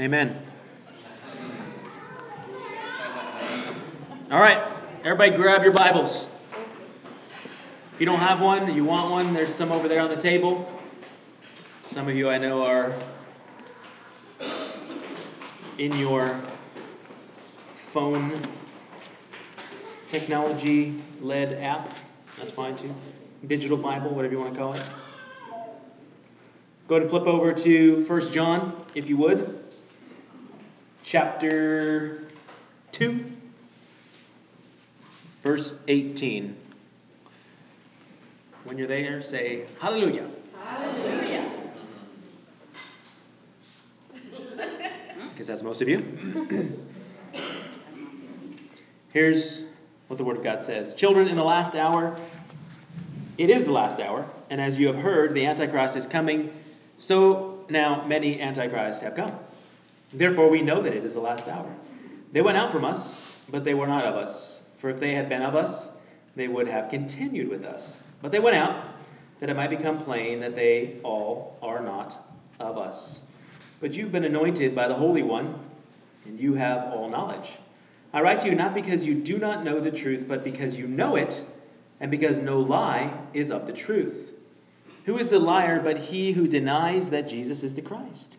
Amen. All right, everybody grab your Bibles. If you don't have one, you want one, there's some over there on the table. Some of you I know are in your phone technology led app. That's fine too. Digital Bible, whatever you want to call it. Go ahead and flip over to 1 John, if you would. Chapter 2, verse 18. When you're there, say hallelujah. Hallelujah. Because that's most of you. Here's what the Word of God says Children, in the last hour, it is the last hour, and as you have heard, the Antichrist is coming, so now many Antichrists have come. Therefore, we know that it is the last hour. They went out from us, but they were not of us. For if they had been of us, they would have continued with us. But they went out, that it might become plain that they all are not of us. But you've been anointed by the Holy One, and you have all knowledge. I write to you not because you do not know the truth, but because you know it, and because no lie is of the truth. Who is the liar but he who denies that Jesus is the Christ?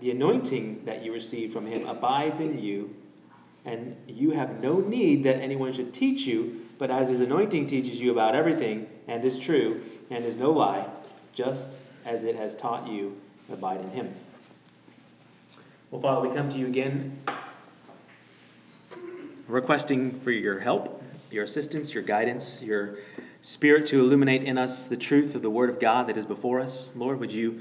the anointing that you receive from him abides in you, and you have no need that anyone should teach you, but as his anointing teaches you about everything, and is true, and is no lie, just as it has taught you, abide in him. Well, Father, we come to you again requesting for your help, your assistance, your guidance, your spirit to illuminate in us the truth of the Word of God that is before us. Lord, would you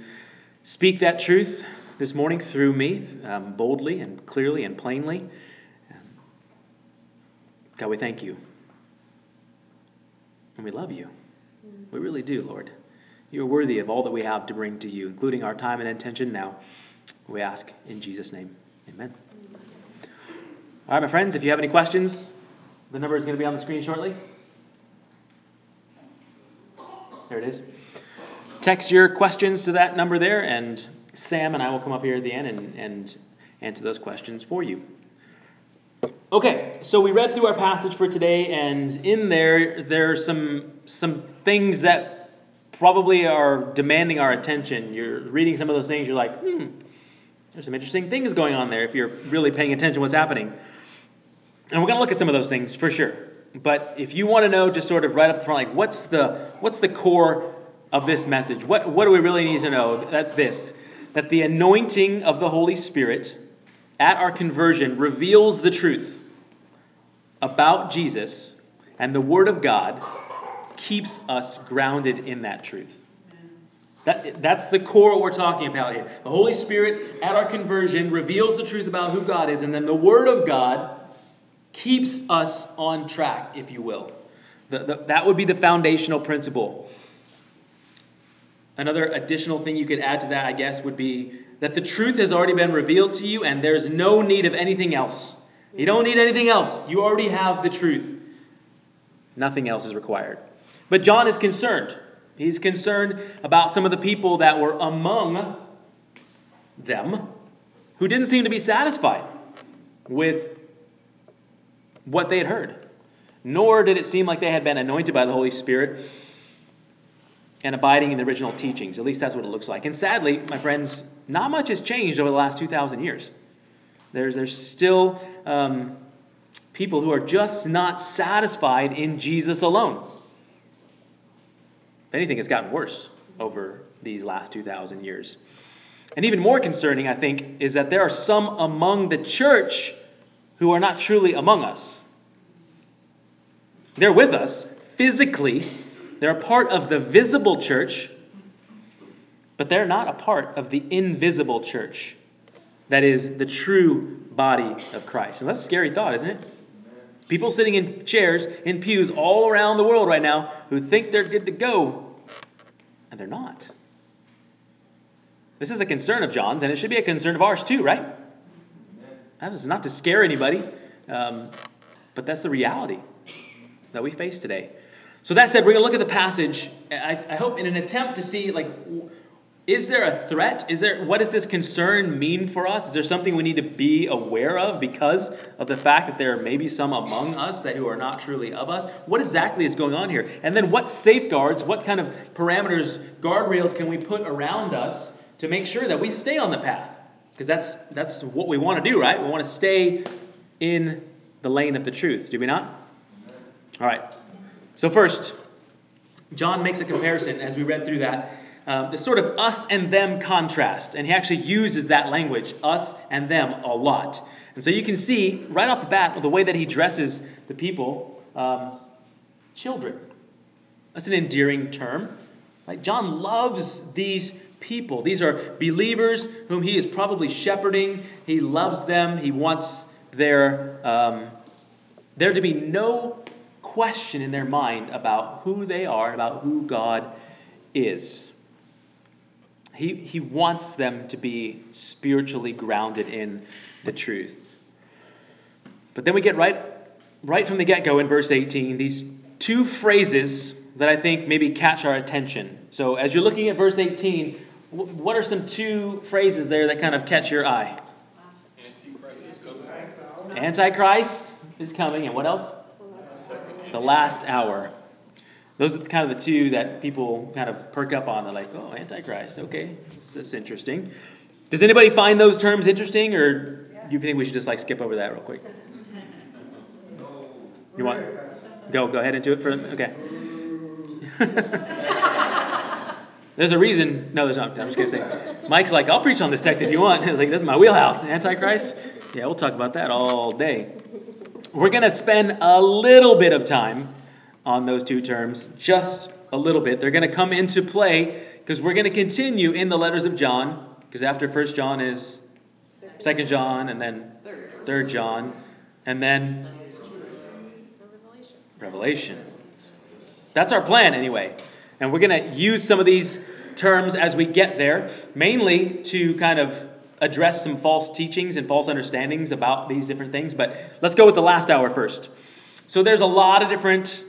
speak that truth this morning through me um, boldly and clearly and plainly? God, we thank you. And we love you. We really do, Lord. You are worthy of all that we have to bring to you, including our time and attention now. We ask in Jesus' name. Amen. All right, my friends, if you have any questions, the number is going to be on the screen shortly. There it is. Text your questions to that number there, and Sam and I will come up here at the end and, and answer those questions for you. Okay, so we read through our passage for today, and in there, there are some some things that probably are demanding our attention. You're reading some of those things, you're like, hmm, there's some interesting things going on there if you're really paying attention to what's happening. And we're going to look at some of those things for sure. But if you want to know, just sort of right up front, like what's the what's the core of this message? What what do we really need to know? That's this: that the anointing of the Holy Spirit at our conversion reveals the truth about Jesus, and the Word of God keeps us grounded in that truth. That, that's the core we're talking about here. The Holy Spirit at our conversion reveals the truth about who God is, and then the Word of God keeps us on track, if you will. The, the, that would be the foundational principle. Another additional thing you could add to that, I guess, would be that the truth has already been revealed to you and there's no need of anything else. You don't need anything else. You already have the truth. Nothing else is required. But John is concerned. He's concerned about some of the people that were among them who didn't seem to be satisfied with what they had heard. Nor did it seem like they had been anointed by the Holy Spirit and abiding in the original teachings. At least that's what it looks like. And sadly, my friends, not much has changed over the last 2,000 years. There's, there's still um, people who are just not satisfied in Jesus alone. If anything, it's gotten worse over these last 2,000 years. And even more concerning, I think, is that there are some among the church who are not truly among us. They're with us physically, they're a part of the visible church, but they're not a part of the invisible church. That is the true body of Christ. And that's a scary thought, isn't it? People sitting in chairs, in pews all around the world right now who think they're good to go, and they're not. This is a concern of John's, and it should be a concern of ours too, right? That is not to scare anybody, um, but that's the reality that we face today. So that said, we're going to look at the passage. I, I hope in an attempt to see like is there a threat? Is there what does this concern mean for us? Is there something we need to be aware of because of the fact that there may be some among us that who are not truly of us? What exactly is going on here? And then what safeguards, what kind of parameters, guardrails can we put around us to make sure that we stay on the path? Because that's that's what we want to do, right? We want to stay in the lane of the truth, do we not? All right. So first, John makes a comparison as we read through that um, this sort of us and them contrast. And he actually uses that language, us and them, a lot. And so you can see right off the bat the way that he dresses the people um, children. That's an endearing term. Like John loves these people. These are believers whom he is probably shepherding. He loves them. He wants their um, there to be no question in their mind about who they are, about who God is. He, he wants them to be spiritually grounded in the truth. But then we get right, right from the get go in verse 18 these two phrases that I think maybe catch our attention. So as you're looking at verse 18, what are some two phrases there that kind of catch your eye? Antichrist is coming, and what else? The last hour. Those are kind of the two that people kind of perk up on. They're like, oh, Antichrist. Okay, this is interesting. Does anybody find those terms interesting, or do you think we should just like skip over that real quick? You want go go ahead into it for okay. there's a reason. No, there's not. I'm just gonna say. Mike's like, I'll preach on this text if you want. I was like, this is my wheelhouse. Antichrist. Yeah, we'll talk about that all day. We're gonna spend a little bit of time on those two terms just a little bit. They're going to come into play because we're going to continue in the letters of John, because after First John is Second John, and then Third John, and then Revelation. That's our plan anyway. And we're going to use some of these terms as we get there, mainly to kind of address some false teachings and false understandings about these different things. But let's go with the last hour first. So there's a lot of different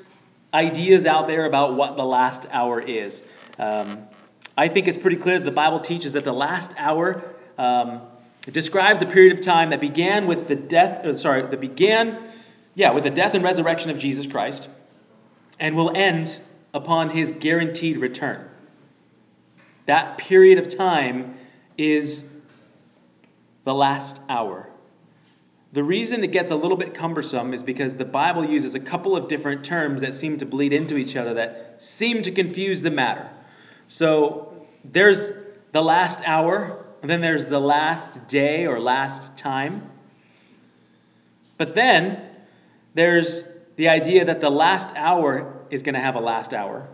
ideas out there about what the last hour is. Um, I think it's pretty clear that the Bible teaches that the last hour um, describes a period of time that began with the death, uh, sorry, that began, yeah, with the death and resurrection of Jesus Christ, and will end upon his guaranteed return. That period of time is the last hour. The reason it gets a little bit cumbersome is because the Bible uses a couple of different terms that seem to bleed into each other that seem to confuse the matter. So there's the last hour, and then there's the last day or last time. But then there's the idea that the last hour is going to have a last hour,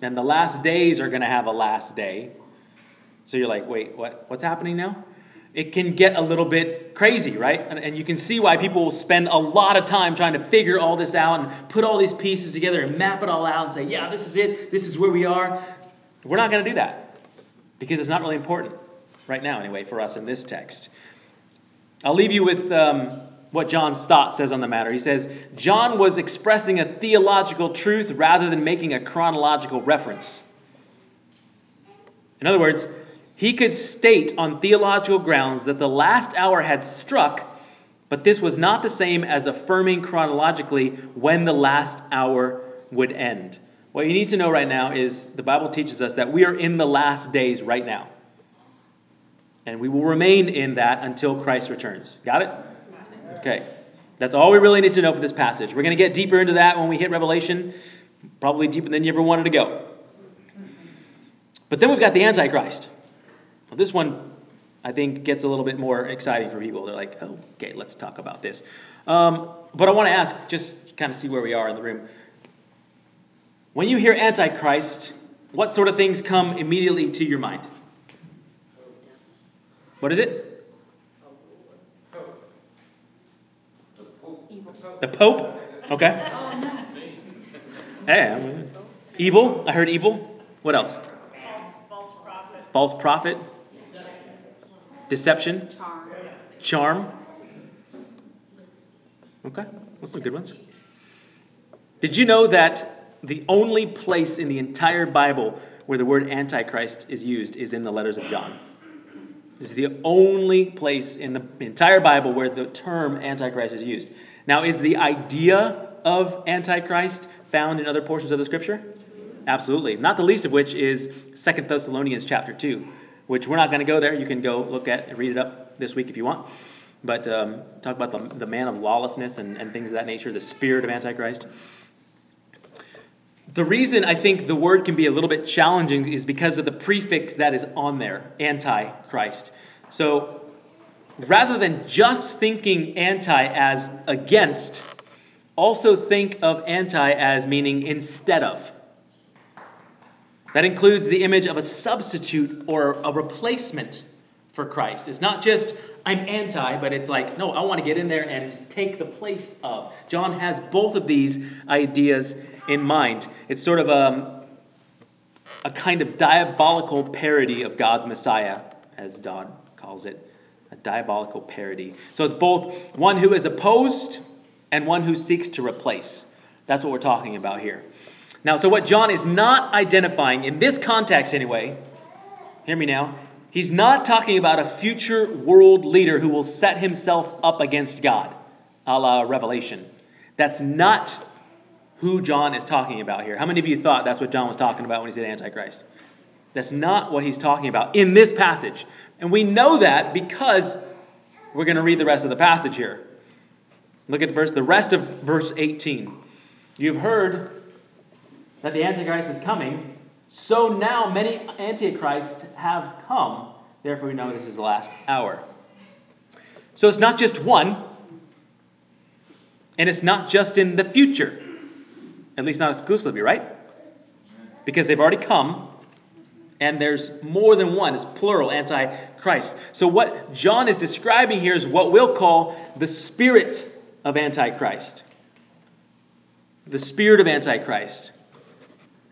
and the last days are going to have a last day. So you're like, wait, what? What's happening now? It can get a little bit crazy, right? And, and, you can see why people will spend a lot of time trying to figure all this out and put all these pieces together and map it all out and say, yeah, this is it, this is where we are. We're not going to do that because it's not really important right now, anyway, for us in this text. I'll leave you with um, what John Stott says on the matter. He says, John was expressing a theological truth rather than making a chronological reference. In other words, he could state on theological grounds that the last hour had struck, but this was not the same as affirming chronologically when the last hour would end. What you need to know right now is the Bible teaches us that we are in the last days right now. And we will remain in that until Christ returns. Got it? Okay. That's all we really need to know for this passage. We're going to get deeper into that when we hit Revelation, probably deeper than you ever wanted to go. But then we've got the Antichrist. Well, this one, I think, gets a little bit more exciting for people. They're like, oh, okay, let's talk about this. Um, but I want to ask, just kind of see where we are in the room. When you hear Antichrist, what sort of things come immediately to your mind? What is it? The Pope? Okay. Hey, I'm- evil. I heard evil. What else? False prophet. False prophet. Deception. Charm. Charm. Okay, those some good ones. Did you know that the only place in the entire Bible where the word Antichrist is used is in the letters of John? This is the only place in the entire Bible where the term Antichrist is used. Now, is the idea of Antichrist found in other portions of the Scripture? Absolutely. Not the least of which is Second Thessalonians chapter 2, which we're not going to go there. You can go look at read it up this week if you want. But um, talk about the, the man of lawlessness and, and things of that nature, the spirit of Antichrist. The reason I think the word can be a little bit challenging is because of the prefix that is on there, antichrist. So rather than just thinking anti as against, also think of anti as meaning instead of. That includes the image of a substitute or a replacement for Christ. It's not just I'm anti, but it's like, no, I want to get in there and take the place of. John has both of these ideas in mind. It's sort of a, a kind of diabolical parody of God's Messiah, as Dodd calls it. A diabolical parody. So it's both one who is opposed and one who seeks to replace. That's what we're talking about here. Now, so what John is not identifying, in this context anyway, hear me now, he's not talking about a future world leader who will set himself up against God, a la Revelation. That's not who John is talking about here. How many of you thought that's what John was talking about when he said Antichrist? That's not what he's talking about in this passage. And we know that because we're going to read the rest of the passage here. Look at verse the rest of verse 18. You've heard that the Antichrist is coming, so now many Antichrists have come. Therefore, we know this is the last hour. So it's not just one, and it's not just in the future, at least not exclusively, right? Because they've already come, and there's more than one. It's plural, Antichrist. So what John is describing here is what we'll call the spirit of Antichrist. The spirit of Antichrist.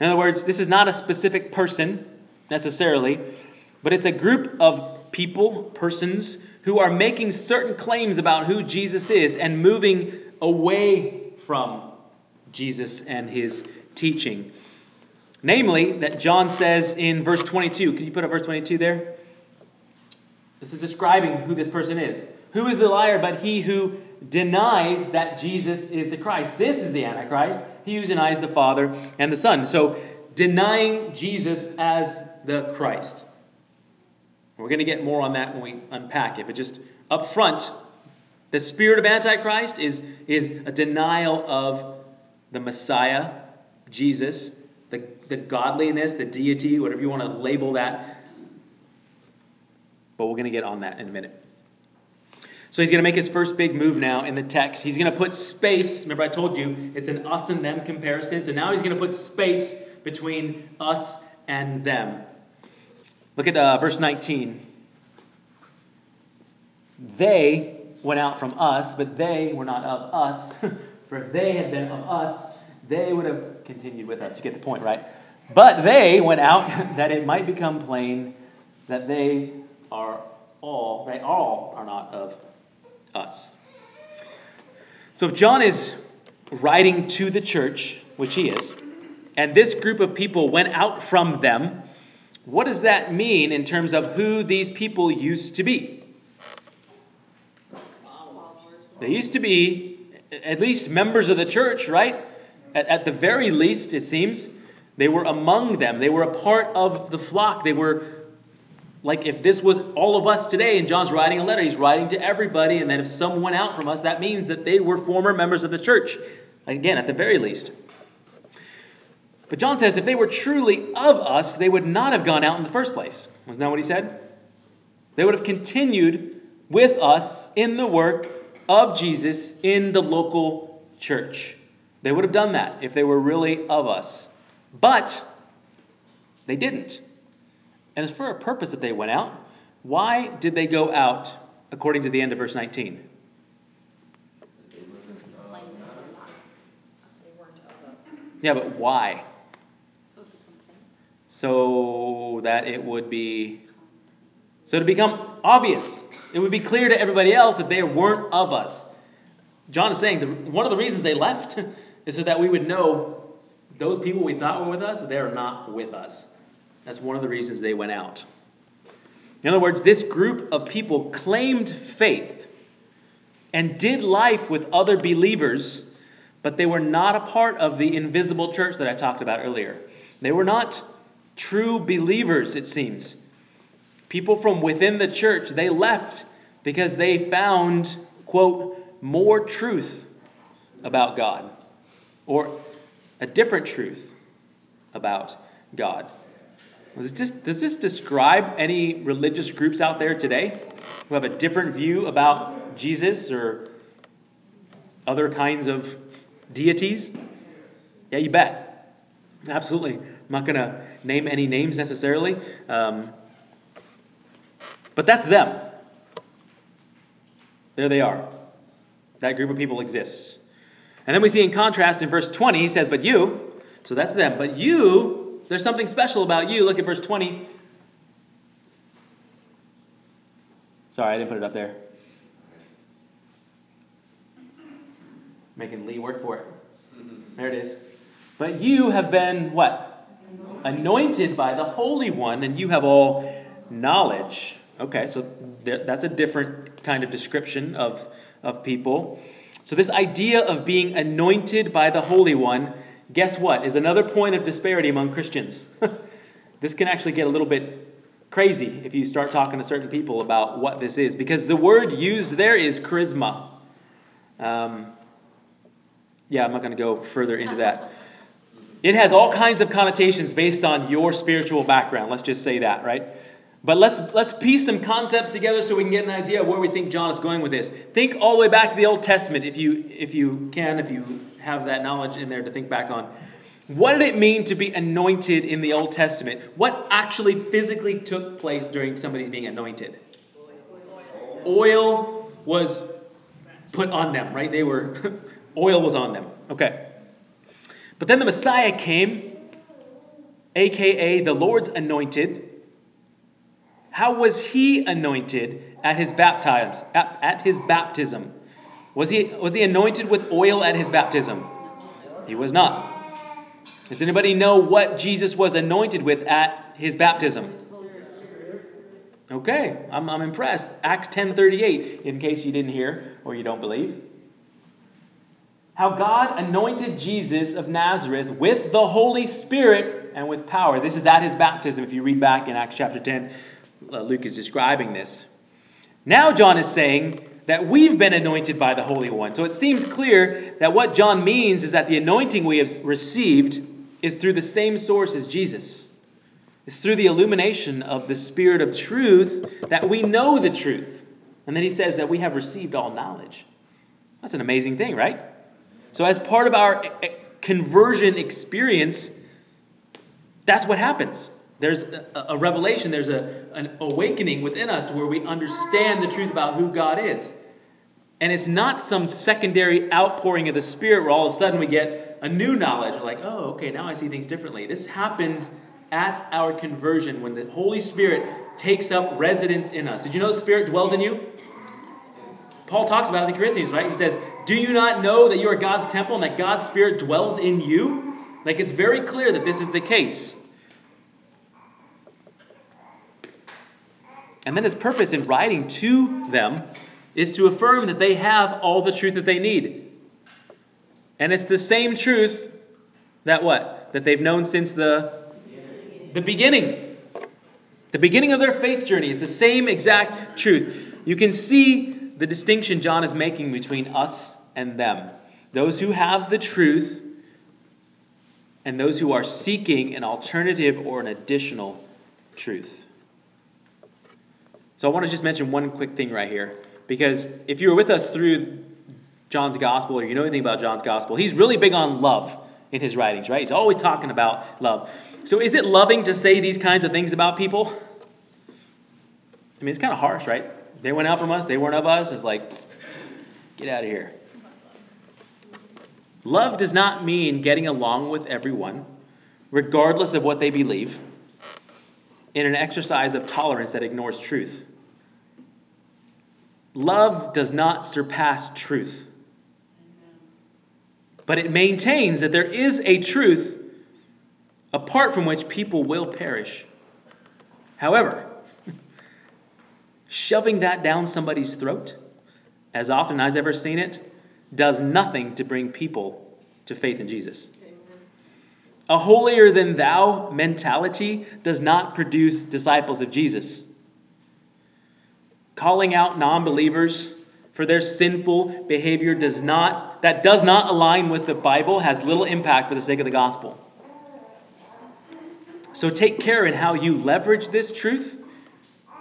In other words, this is not a specific person necessarily, but it's a group of people, persons, who are making certain claims about who Jesus is and moving away from Jesus and his teaching. Namely, that John says in verse 22. Can you put up verse 22 there? This is describing who this person is. Who is the liar but he who denies that Jesus is the Christ? This is the Antichrist, he who denies the Father and the Son. So, denying Jesus as the Christ. We're going to get more on that when we unpack it, but just up front, the spirit of Antichrist is, is a denial of the Messiah, Jesus, the, the godliness, the deity, whatever you want to label that. But we're going to get on that in a minute. So he's going to make his first big move now in the text. He's going to put space. Remember, I told you it's an us and them comparison. So now he's going to put space between us and them. Look at uh, verse 19. They went out from us, but they were not of us. For if they had been of us, they would have continued with us. You get the point, right? But they went out that it might become plain that they are all, they all are not of us. So if John is writing to the church, which he is, and this group of people went out from them, what does that mean in terms of who these people used to be? They used to be at least members of the church, right? At, at, the very least, it seems. They were among them. They were a part of the flock. They were like if this was all of us today and John's writing a letter, he's writing to everybody, and then if some went out from us, that means that they were former members of the church. Again, at the very least. But John says if they were truly of us, they would not have gone out in the first place. Wasn't that what he said? They would have continued with us in the work of Jesus in the local church. They would have done that if they were really of us. But they didn't. And it's for a purpose that they went out. Why did they go out according to the end of verse 19? Yeah, but why? So that it would be, so to become obvious, it would be clear to everybody else that they weren't of us. John is saying the, one of the reasons they left is so that we would know those people we thought were with us, they're not with us. That's one of the reasons they went out. In other words, this group of people claimed faith and did life with other believers, but they were not a part of the invisible church that I talked about earlier. They were not true believers, it seems. People from within the church, they left because they found, quote, more truth about God or a different truth about God. Does this, does this describe any religious groups out there today who have a different view about Jesus or other kinds of deities? Yeah, you bet. Absolutely. I'm not going to name any names necessarily, um, but that's them. There they are. That group of people exists. And then we see in contrast in verse 20, he says, But you, so that's them, but you, there's something special about you. Look at verse 20. Sorry, I didn't put it up there. Making Lee work for it. Mm-hmm. There it is. But you have been what? Anointed by the Holy One, and you have all knowledge. Okay, so that's a different kind of description of, of people. So, this idea of being anointed by the Holy One, guess what, is another point of disparity among Christians. this can actually get a little bit crazy if you start talking to certain people about what this is, because the word used there is charisma. Um, yeah, I'm not going to go further into that. It has all kinds of connotations based on your spiritual background. Let's just say that, right? But let's let's piece some concepts together so we can get an idea of where we think John is going with this. Think all the way back to the Old Testament if you if you can, if you have that knowledge in there to think back on. What did it mean to be anointed in the Old Testament? What actually physically took place during somebody's being anointed? Oil was put on them, right? They were oil was on them. Okay. But then the Messiah came, aka the Lord's anointed how was he anointed at his baptism? At, at his baptism, was he was he anointed with oil at his baptism? He was not. Does anybody know what Jesus was anointed with at his baptism? Okay, I'm, I'm impressed. Acts 10:38, in case you didn't hear or you don't believe. How God anointed Jesus of Nazareth with the Holy Spirit and with power. This is at his baptism. If you read back in Acts chapter 10, uh, Luke is describing this. Now, John is saying that we've been anointed by the Holy One. So it seems clear that what John means is that the anointing we have received is through the same source as Jesus. It's through the illumination of the Spirit of truth that we know the truth. And then he says that we have received all knowledge. That's an amazing thing, right? So, as part of our eh, conversion experience, that's what happens. There's a, a revelation, there's a, an awakening within us to where we understand the truth about who God is. And it's not some secondary outpouring of the Spirit where all of a sudden we get a new knowledge. We're like, oh, okay, now I see things differently. This happens at our conversion when the Holy Spirit takes up residence in us. Did you know the Spirit dwells in you? Paul talks about it in the Corinthians, right? He says, Do you not know that you are God's temple and that God's Spirit dwells in you? Like it's very clear that this is the case. And then his purpose in writing to them is to affirm that they have all the truth that they need. And it's the same truth that what? That they've known since the the beginning. The beginning of their faith journey is the same exact truth. You can see the distinction John is making between us and them. Those who have the truth and those who are seeking an alternative or an additional truth. So I want to just mention one quick thing right here. Because if you were with us through John's gospel or you know anything about John's gospel, he's really big on love in his writings, right? He's always talking about love. So is it loving to say these kinds of things about people? I mean, it's kind of harsh, right? They went out from us, they weren't of us. It's like, get out of here. Love does not mean getting along with everyone, regardless of what they believe, in an exercise of tolerance that ignores truth. Love does not surpass truth, but it maintains that there is a truth apart from which people will perish. However, shoving that down somebody's throat, as often as I've ever seen it, does nothing to bring people to faith in Jesus. A holier than thou mentality does not produce disciples of Jesus. Calling out non-believers for their sinful behavior does not that does not align with the Bible has little impact for the sake of the gospel. So take care in how you leverage this truth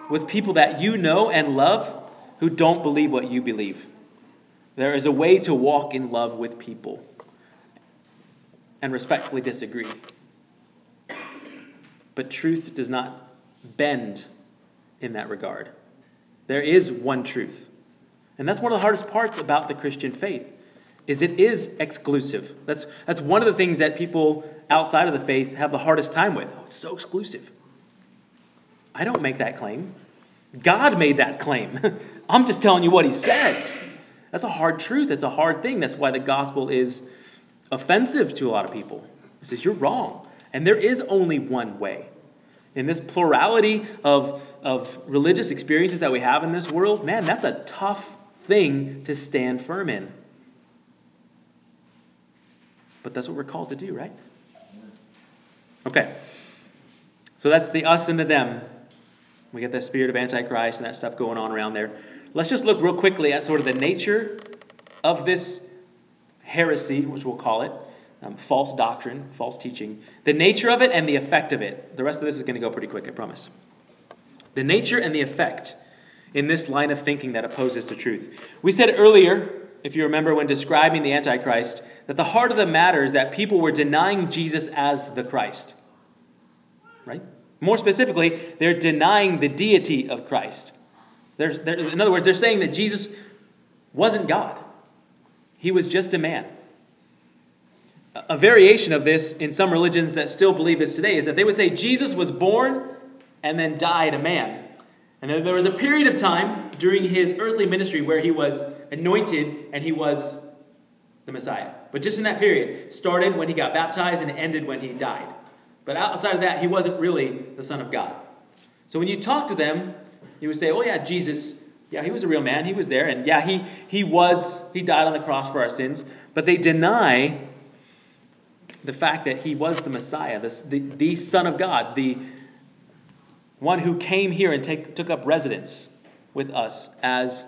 with people that you know and love who don't believe what you believe. There is a way to walk in love with people and respectfully disagree. But truth does not bend in that regard. There is one truth. And that's one of the hardest parts about the Christian faith is it is exclusive. That's that's one of the things that people outside of the faith have the hardest time with. Oh, it's so exclusive. I don't make that claim. God made that claim. I'm just telling you what he says. That's a hard truth. That's a hard thing. That's why the gospel is offensive to a lot of people. He says, You're wrong. And there is only one way. In this plurality of, of religious experiences that we have in this world, man, that's a tough thing to stand firm in. But that's what we're called to do, right? Okay. So that's the us and the them. We get that spirit of Antichrist and that stuff going on around there. Let's just look real quickly at sort of the nature of this heresy, which we'll call it, um, false doctrine, false teaching, the nature of it and the effect of it. The rest of this is going to go pretty quick, I promise. The nature and the effect in this line of thinking that opposes the truth. We said earlier, if you remember when describing the Antichrist, that the heart of the matter is that people were denying Jesus as the Christ. Right? More specifically, they're denying the deity of Christ. There's, there, in other words, they're saying that Jesus wasn't God. He was just a man. A variation of this in some religions that still believe this today is that they would say Jesus was born and then died a man. And then there was a period of time during his earthly ministry where he was anointed and he was the Messiah. But just in that period, started when he got baptized and ended when he died. But outside of that, he wasn't really the Son of God. So when you talk to them, you would say, oh yeah, Jesus yeah, he was a real man. He was there. And yeah, he, he was, he died on the cross for our sins. But they deny the fact that he was the Messiah, the, the, Son of God, the one who came here and take, took up residence with us as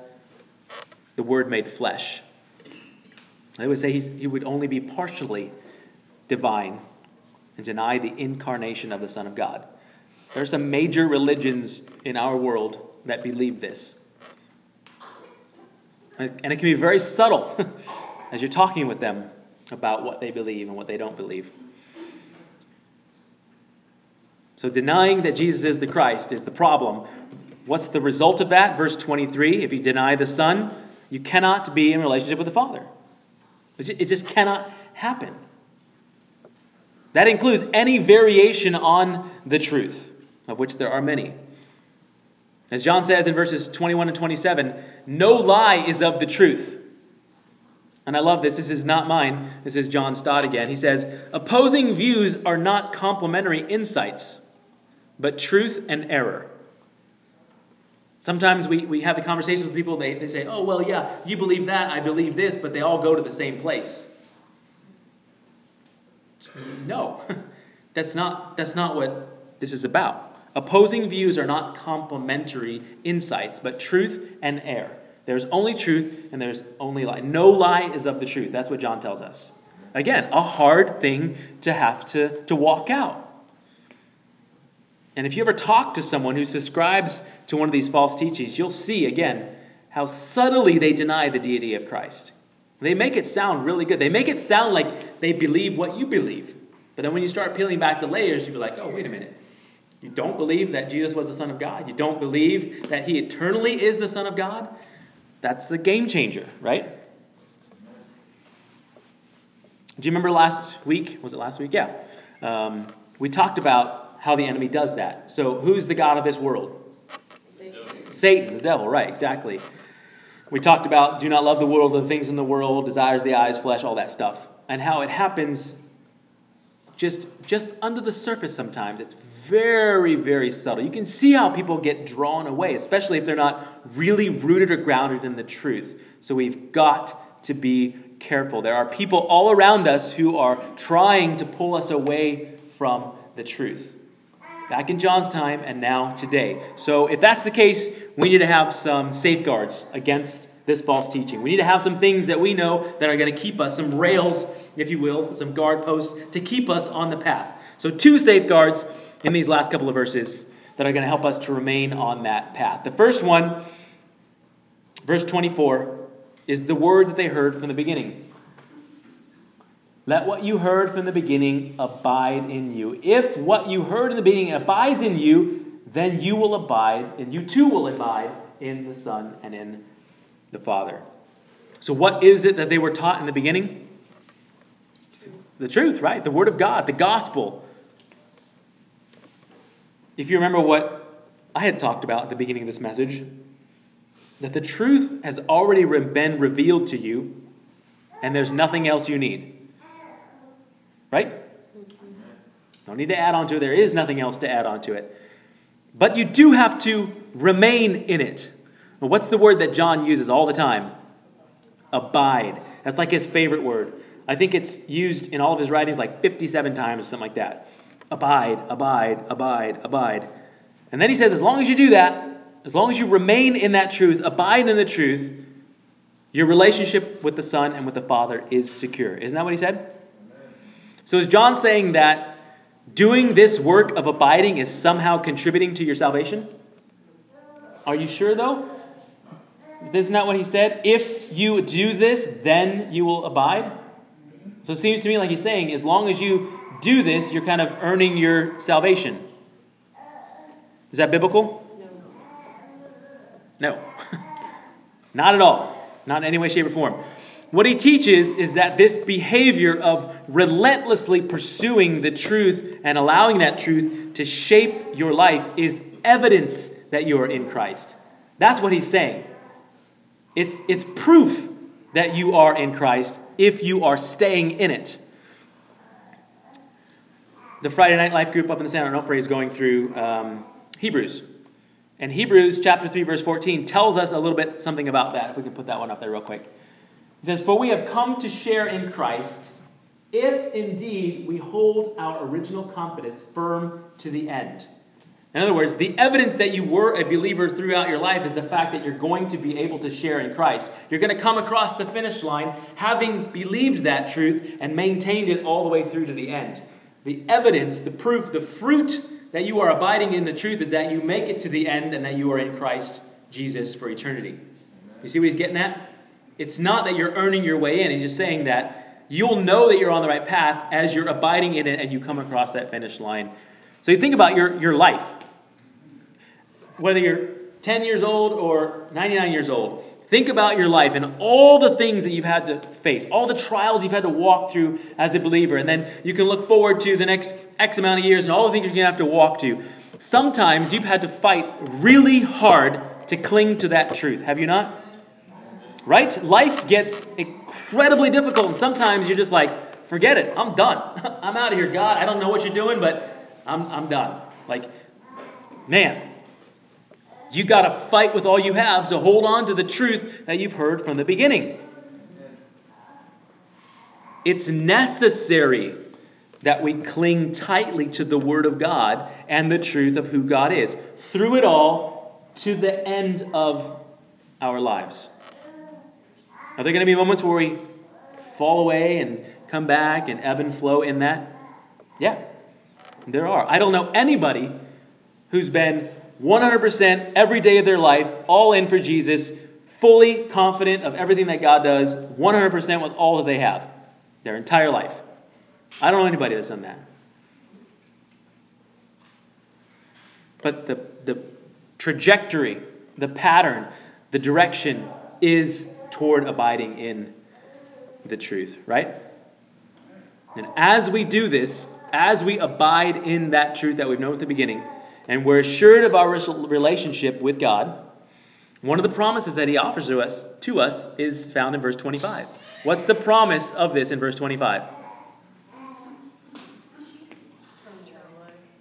the Word made flesh. They would say he would only be partially divine and deny the incarnation of the Son of God. There are some major religions in our world that believe this. And it can be very subtle as you're talking with them about what they believe and what they don't believe. So, denying that Jesus is the Christ is the problem. What's the result of that? Verse 23 If you deny the Son, you cannot be in relationship with the Father. It just cannot happen. That includes any variation on the truth, of which there are many. As John says in verses 21 and 27, no lie is of the truth. And I love this. This is not mine. This is John Stott again. He says, Opposing views are not complementary insights, but truth and error. Sometimes we, we have the conversations with people, they, they say, Oh, well, yeah, you believe that, I believe this, but they all go to the same place. No, that's not, that's not what this is about. Opposing views are not complementary insights, but truth and error. There's only truth and there's only lie. No lie is of the truth. That's what John tells us. Again, a hard thing to have to, to walk out. And if you ever talk to someone who subscribes to one of these false teachings, you'll see again how subtly they deny the deity of Christ. They make it sound really good. They make it sound like they believe what you believe. But then when you start peeling back the layers, you'll be like, oh, wait a minute. You don't believe that Jesus was the Son of God. You don't believe that He eternally is the Son of God. That's the game changer, right? Do you remember last week? Was it last week? Yeah. Um, we talked about how the enemy does that. So, who's the God of this world? Satan. Satan, the devil, right, exactly. We talked about do not love the world, the things in the world, desires the eyes, flesh, all that stuff, and how it happens just just under the surface sometimes. It's very, very subtle. You can see how people get drawn away, especially if they're not really rooted or grounded in the truth. So we've got to be careful. There are people all around us who are trying to pull us away from the truth. Back in John's time and now today. So if that's the case, we need to have some safeguards against this false teaching. We need to have some things that we know that are going to keep us, some rails, if you will, some guard posts to keep us on the path. So, two safeguards in these last couple of verses that are going to help us to remain on that path. The first one, verse 24, is the word that they heard from the beginning. Let what you heard from the beginning abide in you. If what you heard in the beginning abides in you, then you will abide, and you too will abide in the Son and in the Father. So, what is it that they were taught in the beginning? The truth, right? The Word of God, the gospel. If you remember what I had talked about at the beginning of this message, that the truth has already been revealed to you, and there's nothing else you need. Right? No need to add on to it. There is nothing else to add on to it. But you do have to remain in it. What's the word that John uses all the time? Abide. That's like his favorite word. I think it's used in all of his writings like 57 times or something like that. Abide, abide, abide, abide. And then he says, as long as you do that, as long as you remain in that truth, abide in the truth, your relationship with the Son and with the Father is secure. Isn't that what he said? Amen. So is John saying that doing this work of abiding is somehow contributing to your salvation? Are you sure though? Isn't that what he said? If you do this, then you will abide. So it seems to me like he's saying, as long as you do this, you're kind of earning your salvation. Is that biblical? No. Not at all. Not in any way, shape, or form. What he teaches is that this behavior of relentlessly pursuing the truth and allowing that truth to shape your life is evidence that you are in Christ. That's what he's saying. It's, it's proof that you are in Christ if you are staying in it. The Friday Night Life group up in the San Onofre is going through um, Hebrews. And Hebrews chapter 3, verse 14 tells us a little bit something about that. If we can put that one up there real quick. It says, For we have come to share in Christ, if indeed we hold our original confidence firm to the end. In other words, the evidence that you were a believer throughout your life is the fact that you're going to be able to share in Christ. You're going to come across the finish line having believed that truth and maintained it all the way through to the end. The evidence, the proof, the fruit that you are abiding in the truth is that you make it to the end and that you are in Christ Jesus for eternity. You see what he's getting at? It's not that you're earning your way in. He's just saying that you'll know that you're on the right path as you're abiding in it and you come across that finish line. So you think about your, your life whether you're 10 years old or 99 years old, think about your life and all the things that you've had to face, all the trials you've had to walk through as a believer. And then you can look forward to the next X amount of years and all the things you're going to have to walk to. Sometimes you've had to fight really hard to cling to that truth. Have you not? Right? Life gets incredibly difficult, and sometimes you're just like, forget it. I'm done. I'm out of here. God, I don't know what you're doing, but I'm, I'm done. Like, man, you got to fight with all you have to hold on to the truth that you've heard from the beginning. It's necessary that we cling tightly to the Word of God and the truth of who God is through it all to the end of our lives. Are there going to be moments where we fall away and come back and ebb and flow in that? Yeah, there are. I don't know anybody who's been 100% every day of their life, all in for Jesus, fully confident of everything that God does, 100% with all that they have, their entire life. I don't know anybody that's done that. But the, the trajectory, the pattern, the direction is toward abiding in the truth, right? And as we do this, as we abide in that truth that we've known at the beginning, and we're assured of our relationship with God, one of the promises that he offers to us, to us is found in verse 25. What's the promise of this in verse 25?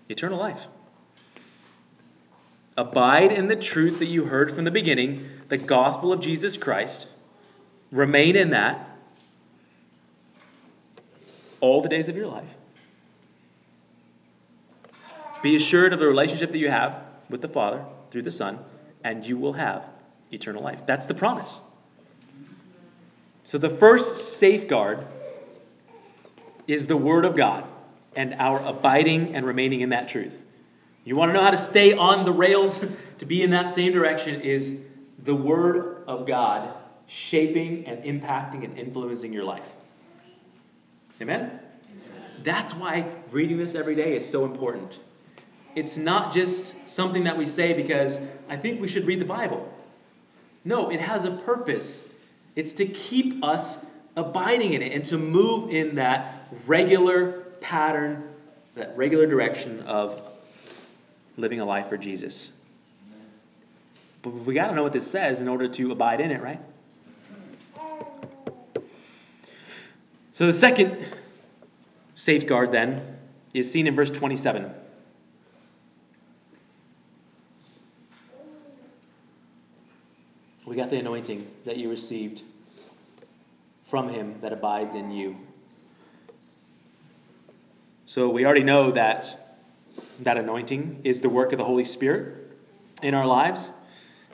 Eternal life. Abide in the truth that you heard from the beginning, the gospel of Jesus Christ. Remain in that all the days of your life. Be assured of the relationship that you have with the Father through the Son, and you will have eternal life. That's the promise. So the first safeguard is the Word of God and our abiding and remaining in that truth. You want to know how to stay on the rails to be in that same direction is the Word of God shaping and impacting and influencing your life. Amen? Amen? That's why reading this every day is so important. It's not just something that we say because I think we should read the Bible. No, it has a purpose. It's to keep us abiding in it and to move in that regular pattern, that regular direction of living a life for Jesus. But we got to know what this says in order to abide in it, right? So the second safeguard then is seen in verse 27. We got the anointing that you received from him that abides in you. So we already know that that anointing is the work of the Holy Spirit in our lives.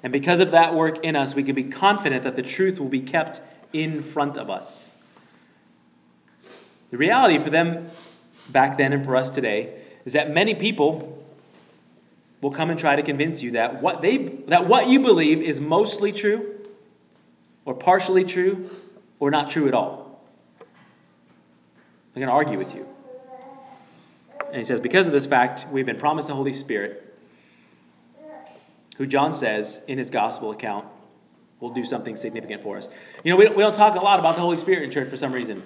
And because of that work in us, we can be confident that the truth will be kept in front of us. The reality for them back then and for us today is that many people will come and try to convince you that what they that what you believe is mostly true or partially true or not true at all. They're going to argue with you. And he says, because of this fact, we've been promised the Holy Spirit, who John says in his gospel account will do something significant for us. You know, we don't, we don't talk a lot about the Holy Spirit in church for some reason.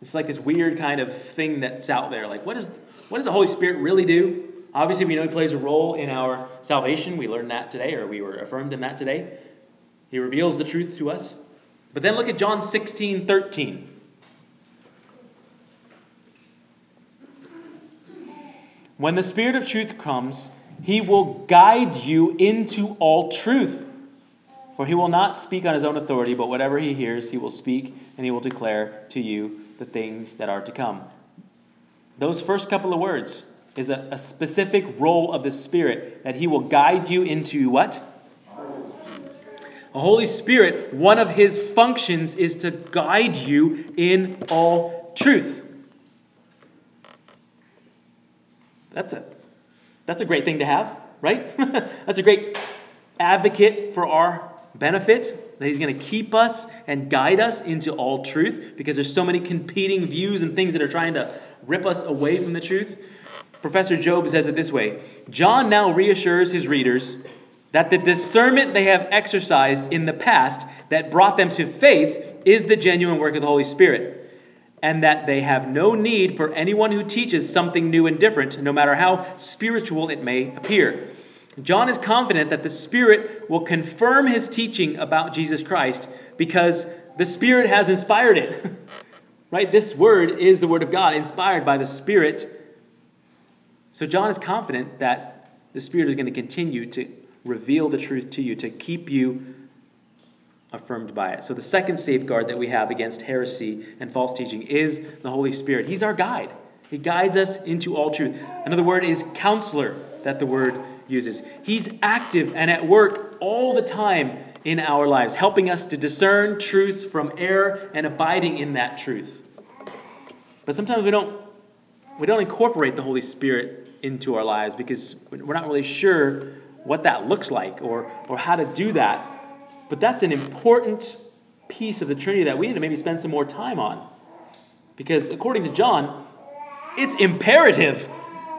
It's like this weird kind of thing that's out there. Like, what, is, what does the Holy Spirit really do? Obviously, we know He plays a role in our salvation. We learned that today, or we were affirmed in that today. He reveals the truth to us. But then look at John 16 13. When the Spirit of truth comes, He will guide you into all truth. For He will not speak on His own authority, but whatever He hears, He will speak, and He will declare to you the things that are to come. Those first couple of words is a, a specific role of the Spirit that He will guide you into what? The Holy Spirit, one of His functions is to guide you in all truth. That's a, that's a great thing to have, right? that's a great advocate for our benefit that he's going to keep us and guide us into all truth because there's so many competing views and things that are trying to rip us away from the truth. Professor Jobes says it this way John now reassures his readers that the discernment they have exercised in the past that brought them to faith is the genuine work of the Holy Spirit, and that they have no need for anyone who teaches something new and different, no matter how spiritual it may appear. John is confident that the Spirit will confirm his teaching about Jesus Christ because the Spirit has inspired it. right? This word is the Word of God, inspired by the Spirit. So John is confident that the Spirit is going to continue to reveal the truth to you, to keep you affirmed by it. So the second safeguard that we have against heresy and false teaching is the Holy Spirit. He's our guide. He guides us into all truth. Another word is counselor that the word uses. He's active and at work all the time in our lives, helping us to discern truth from error and abiding in that truth. But sometimes we don't we don't incorporate the Holy Spirit into our lives because we're not really sure what that looks like or or how to do that. But that's an important piece of the Trinity that we need to maybe spend some more time on. Because according to John, it's imperative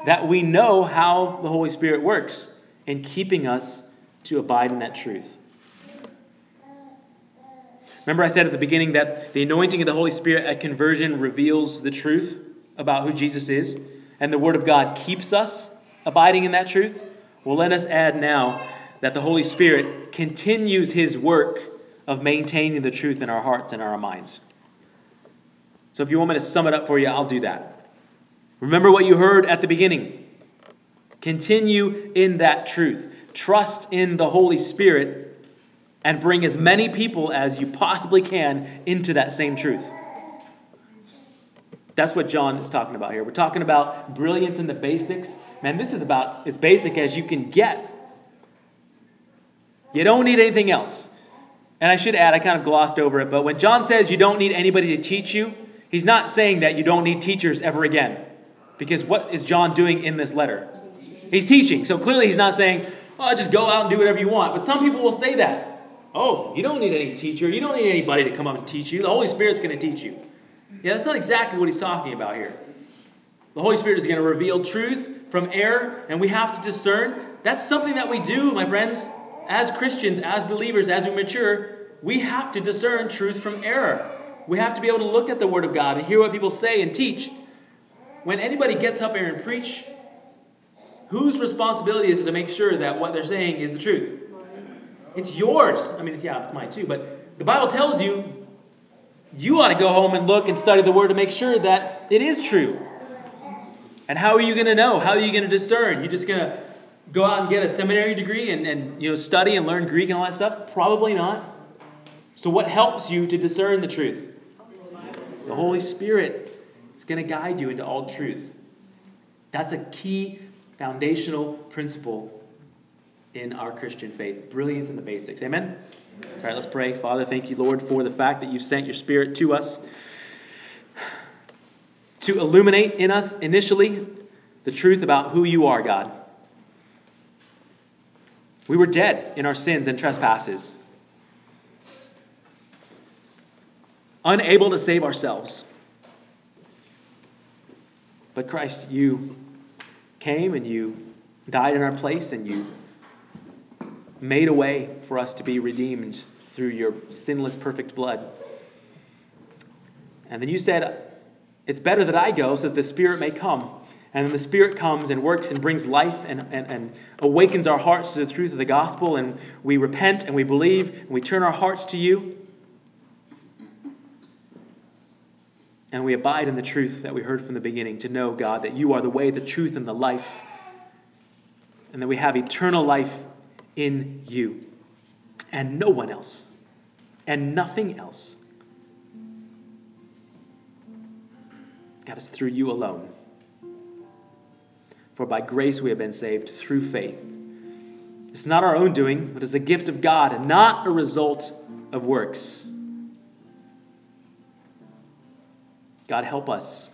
that we know how the Holy Spirit works in keeping us to abide in that truth. Remember, I said at the beginning that the anointing of the Holy Spirit at conversion reveals the truth about who Jesus is, and the Word of God keeps us abiding in that truth? Well, let us add now that the Holy Spirit continues His work of maintaining the truth in our hearts and our minds. So, if you want me to sum it up for you, I'll do that. Remember what you heard at the beginning. Continue in that truth. Trust in the Holy Spirit and bring as many people as you possibly can into that same truth. That's what John is talking about here. We're talking about brilliance in the basics. Man, this is about as basic as you can get. You don't need anything else. And I should add, I kind of glossed over it, but when John says you don't need anybody to teach you, he's not saying that you don't need teachers ever again. Because what is John doing in this letter? He's teaching. So clearly he's not saying, oh, just go out and do whatever you want. But some people will say that. Oh, you don't need any teacher. You don't need anybody to come up and teach you. The Holy Spirit's going to teach you. Yeah, that's not exactly what he's talking about here. The Holy Spirit is going to reveal truth from error, and we have to discern. That's something that we do, my friends. As Christians, as believers, as we mature, we have to discern truth from error. We have to be able to look at the Word of God and hear what people say and teach. When anybody gets up here and preach, whose responsibility is it to make sure that what they're saying is the truth? It's yours. I mean, it's, yeah, it's mine too. But the Bible tells you you ought to go home and look and study the Word to make sure that it is true. And how are you going to know? How are you going to discern? You're just going to go out and get a seminary degree and, and you know study and learn Greek and all that stuff? Probably not. So what helps you to discern the truth? The Holy Spirit is going to guide you into all truth. That's a key foundational principle in our Christian faith. Brilliance in the basics. Amen? All right, let's pray. Father, thank you, Lord, for the fact that you sent your Spirit to us to illuminate in us initially the truth about who you are, God. We were dead in our sins and trespasses, unable to save ourselves. But Christ, you came and you died in our place and you made a way for us to be redeemed through your sinless, perfect blood. And then you said, It's better that I go so that the Spirit may come. And then the Spirit comes and works and brings life and, and, and awakens our hearts to the truth of the gospel. And we repent and we believe and we turn our hearts to you. And we abide in the truth that we heard from the beginning to know, God, that you are the way, the truth, and the life. And that we have eternal life in you and no one else and nothing else. God, it's through you alone. For by grace we have been saved through faith. It's not our own doing, but it's a gift of God and not a result of works. God, help us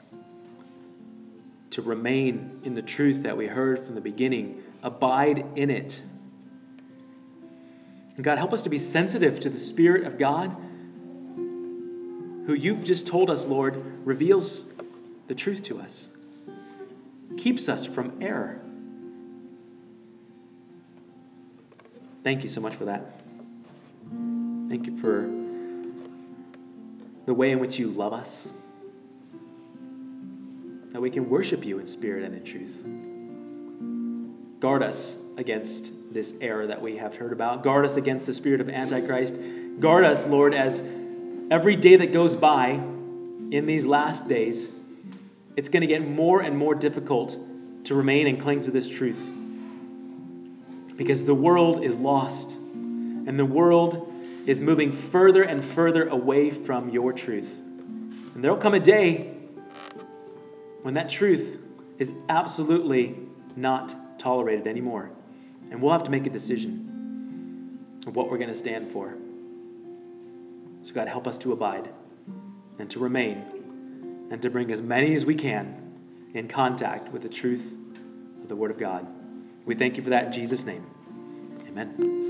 to remain in the truth that we heard from the beginning, abide in it. And God, help us to be sensitive to the Spirit of God, who you've just told us, Lord, reveals the truth to us, keeps us from error. Thank you so much for that. Thank you for the way in which you love us, that we can worship you in spirit and in truth. Guard us against this error that we have heard about. Guard us against the spirit of Antichrist. Guard us, Lord, as every day that goes by in these last days, it's going to get more and more difficult to remain and cling to this truth. Because the world is lost, and the world is moving further and further away from your truth. And there'll come a day when that truth is absolutely not tolerated anymore. And we'll have to make a decision of what we're going to stand for. So, God, help us to abide and to remain and to bring as many as we can in contact with the truth of the Word of God. We thank you for that in Jesus' name. Amen.